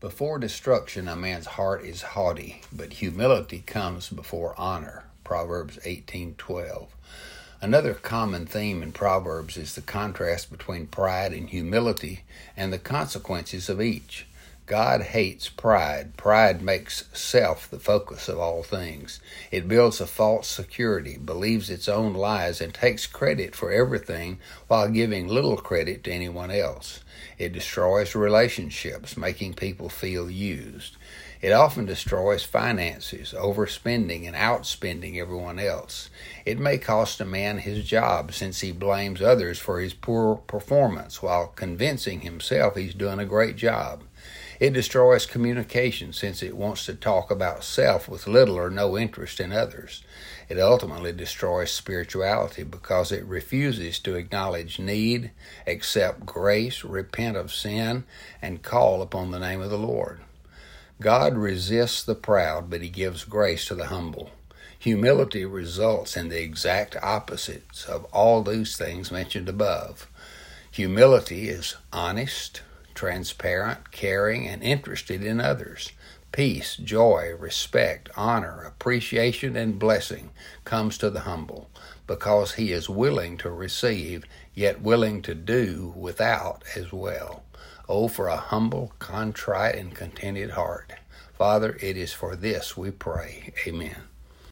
Before destruction, a man's heart is haughty, but humility comes before honor. Proverbs 18:12. Another common theme in Proverbs is the contrast between pride and humility and the consequences of each. God hates pride. Pride makes self the focus of all things. It builds a false security, believes its own lies, and takes credit for everything while giving little credit to anyone else. It destroys relationships, making people feel used. It often destroys finances, overspending and outspending everyone else. It may cost a man his job since he blames others for his poor performance while convincing himself he's doing a great job. It destroys communication since it wants to talk about self with little or no interest in others. It ultimately destroys spirituality because it refuses to acknowledge need, accept grace, repent of sin, and call upon the name of the Lord. God resists the proud, but he gives grace to the humble. Humility results in the exact opposites of all those things mentioned above. Humility is honest, transparent, caring, and interested in others. Peace, joy, respect, honor, appreciation, and blessing comes to the humble because he is willing to receive, yet willing to do without as well. Oh, for a humble, contrite, and contented heart. Father, it is for this we pray. Amen.